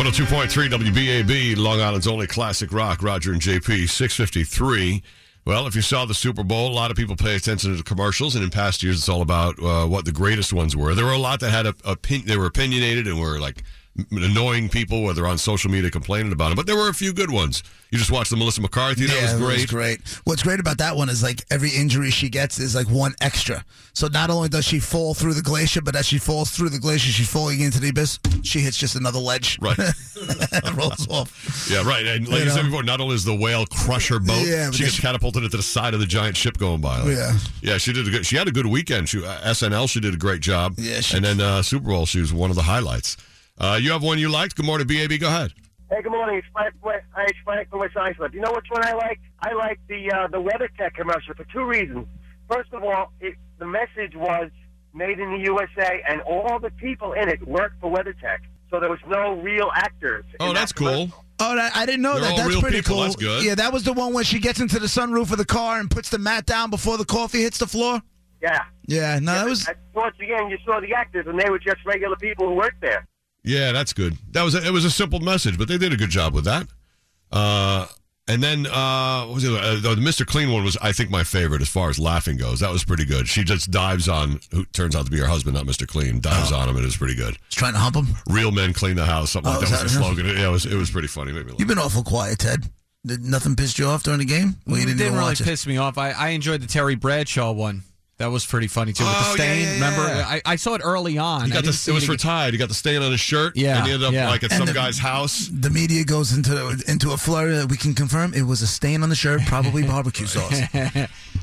102.3 WBAB, Long Island's only classic rock, Roger and JP, 653. Well, if you saw the Super Bowl, a lot of people pay attention to the commercials, and in past years, it's all about uh, what the greatest ones were. There were a lot that had a, a they were opinionated and were like annoying people, whether on social media complaining about them. But there were a few good ones. You just watched the Melissa McCarthy. That yeah, was great. Was great. What's great about that one is like every injury she gets is like one extra. So not only does she fall through the glacier, but as she falls through the glacier, she's falling into the abyss. She hits just another ledge. Right. rolls off. Yeah, right. And like You you, said before, not only does the whale crush her boat, Yeah, she gets she- catapulted into the side of the giant ship going by. Like, Yeah. yeah. She did a good. She had a good weekend. She uh, SNL. She did a great job. Yeah, she- and then uh, Super Bowl. She was one of the highlights. Uh, you have one you liked. Good morning, BAB. Go ahead. Hey, good morning. It's Frank, Hi, it's Frank from West Islip. You know which one I like? I like the uh, the WeatherTech commercial for two reasons. First of all, it, the message was made in the USA, and all the people in it worked for WeatherTech. So there was no real actors. in Oh, that that's cool. Oh, that, I didn't know They're that. all That's real pretty people. cool. That's good. Yeah, that was the one where she gets into the sunroof of the car and puts the mat down before the coffee hits the floor. Yeah. Yeah, no, that was. Once again, you saw the actors, and they were just regular people who worked there. Yeah, that's good. That was a, it was a simple message, but they did a good job with that. Uh, and then uh, what was it? Uh, the Mr. Clean one was, I think, my favorite as far as laughing goes. That was pretty good. She just dives on who turns out to be her husband, not Mr. Clean. Dives on him, and it was pretty good. She's Trying to hump him. Real men clean the house. Something Oh, like is that was the that slogan. Yeah, it was. It was pretty funny. Made me laugh. You've been awful quiet, Ted. Did nothing pissed you off during the game? Well, you it didn't, didn't really watch it. piss me off. I, I enjoyed the Terry Bradshaw one. That was pretty funny too with Oh, the yeah, stain. yeah, Remember, yeah. I, I saw it early on. He got the, see it was for. Tide. He got the stain on his shirt. Yeah, and he ended up yeah. like at And some the- guy's house. The media goes into into a flurry. that We can confirm it was a stain on the shirt, probably barbecue sauce.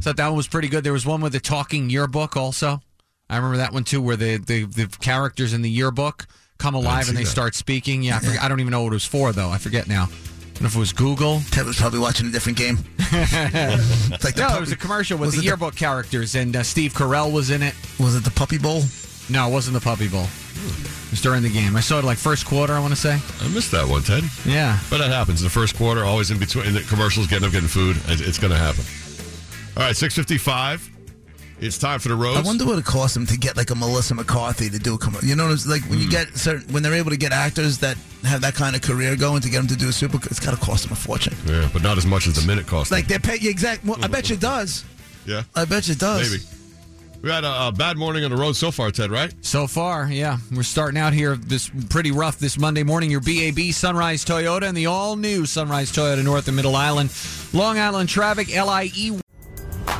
so that one was pretty good. There was one with the talking yearbook also. I remember that one too, where the the, the characters in the yearbook come alive and they that. start speaking. Yeah, I, forget, I don't even know what it was for though. I forget now. I don't know if it was Google. Ted was probably watching a different game. It's like the No, puppy- it was a commercial with was the it the- yearbook characters, and uh, Steve Carell was in it. Was it the Puppy Bowl? No, it wasn't the Puppy Bowl. It was during the game. I saw it like first quarter. I want to say. I missed that one, Ted. Yeah. But that happens the first quarter, always in between in the commercials, getting up getting food. It's going to happen. All right, six fifty five. It's time for the roads. I wonder what it costs them to get like a Melissa McCarthy to do a commercial. You know, it's like when you hmm. get certain when they're able to get actors that have that kind of career going to get them to do a super. It's got to cost them a fortune. yeah, but not as much as the minute cost. Like they're paying exact. Well, I bet you it does. yeah, I bet you it does. maybe. We had a, a bad morning on the road so far, Ted. Right? So far, yeah. We're starting out here this pretty rough this Monday morning. Your BAB Sunrise Toyota and the all new Sunrise Toyota North and Middle Island. Long Island traffic, E LIE.